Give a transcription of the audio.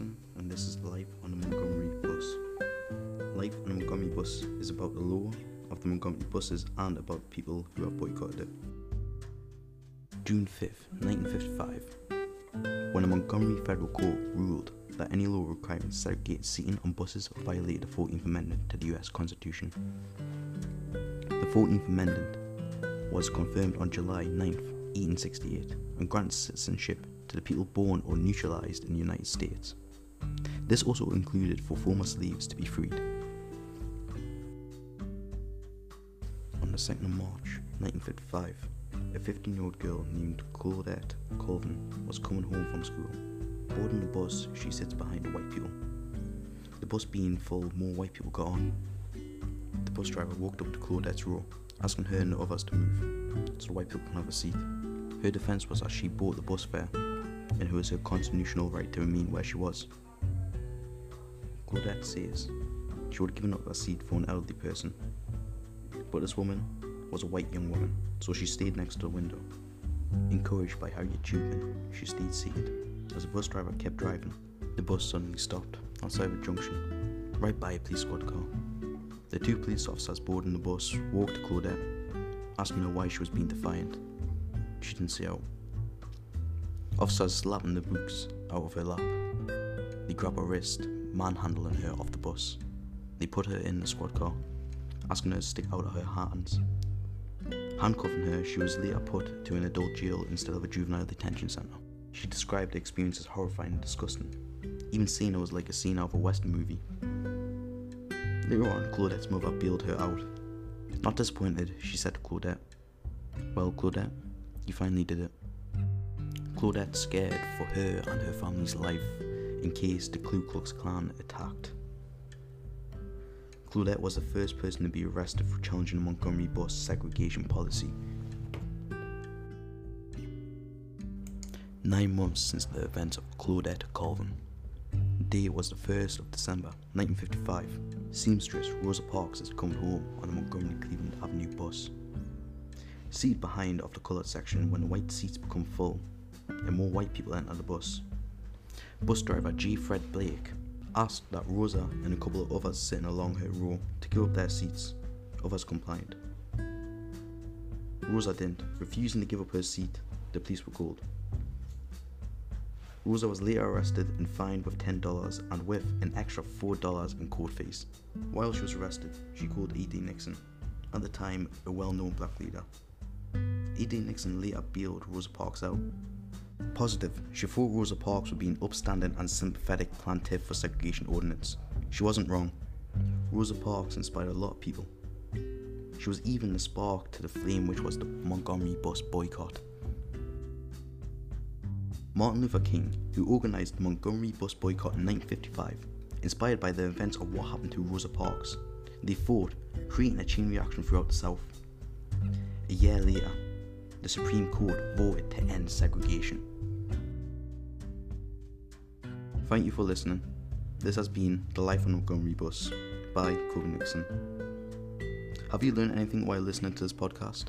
And this is Life on the Montgomery Bus. Life on the Montgomery Bus is about the law of the Montgomery buses and about people who have boycotted it. June 5th, 1955. When a Montgomery Federal Court ruled that any law requiring segregated seating on buses violated the 14th Amendment to the US Constitution. The 14th Amendment was confirmed on July 9th, 1868, and grants citizenship to the people born or naturalized in the United States. This also included for former slaves to be freed. On the 2nd of March 1955, a 15 year old girl named Claudette Colvin was coming home from school. Boarding the bus, she sits behind the white people. The bus being full, more white people got on. The bus driver walked up to Claudette's row, asking her and the others to move, so the white people can have a seat. Her defense was that she bought the bus fare, and it was her constitutional right to remain where she was. Claudette says she would have given up a seat for an elderly person, but this woman was a white young woman, so she stayed next to the window. Encouraged by Harriet Tubman, she stayed seated. As the bus driver kept driving, the bus suddenly stopped outside a junction, right by a police squad car. The two police officers boarding the bus walked to Claudette, asking her why she was being defiant. She didn't say out. Officers slapping the books out of her lap. They grab her wrist, manhandling her off the bus. They put her in the squad car, asking her to stick out of her hands. Handcuffing her, she was later put to an adult jail instead of a juvenile detention centre. She described the experience as horrifying and disgusting. Even seeing it was like a scene out of a western movie. Later on, Claudette's mother bailed her out. Not disappointed, she said to Claudette, Well, Claudette, you finally did it. Claudette scared for her and her family's life in case the Ku Klux Klan attacked. Claudette was the first person to be arrested for challenging the Montgomery bus segregation policy. Nine months since the events of Claudette Colvin. The day was the 1st of December 1955. Seamstress Rosa Parks has come home on a Montgomery Cleveland Avenue bus. Seated behind of the coloured section when the white seats become full and more white people enter the bus. Bus driver G. Fred Blake asked that Rosa and a couple of others sitting along her row to give up their seats. Others complied. Rosa didn't, refusing to give up her seat. The police were called. Rosa was later arrested and fined with $10 and with an extra $4 in court fees. While she was arrested, she called E.D. Nixon, at the time a well known black leader. E.D. Nixon later bailed Rosa Parks out. Positive, she thought Rosa Parks would be an upstanding and sympathetic plaintiff for segregation ordinance. She wasn't wrong. Rosa Parks inspired a lot of people. She was even the spark to the flame which was the Montgomery bus boycott. Martin Luther King, who organised the Montgomery bus boycott in 1955, inspired by the events of what happened to Rosa Parks. They fought, creating a chain reaction throughout the South. A year later, the Supreme Court voted to end segregation. Thank you for listening. This has been The Life on Montgomery Bus by Kobe Nixon. Have you learned anything while listening to this podcast?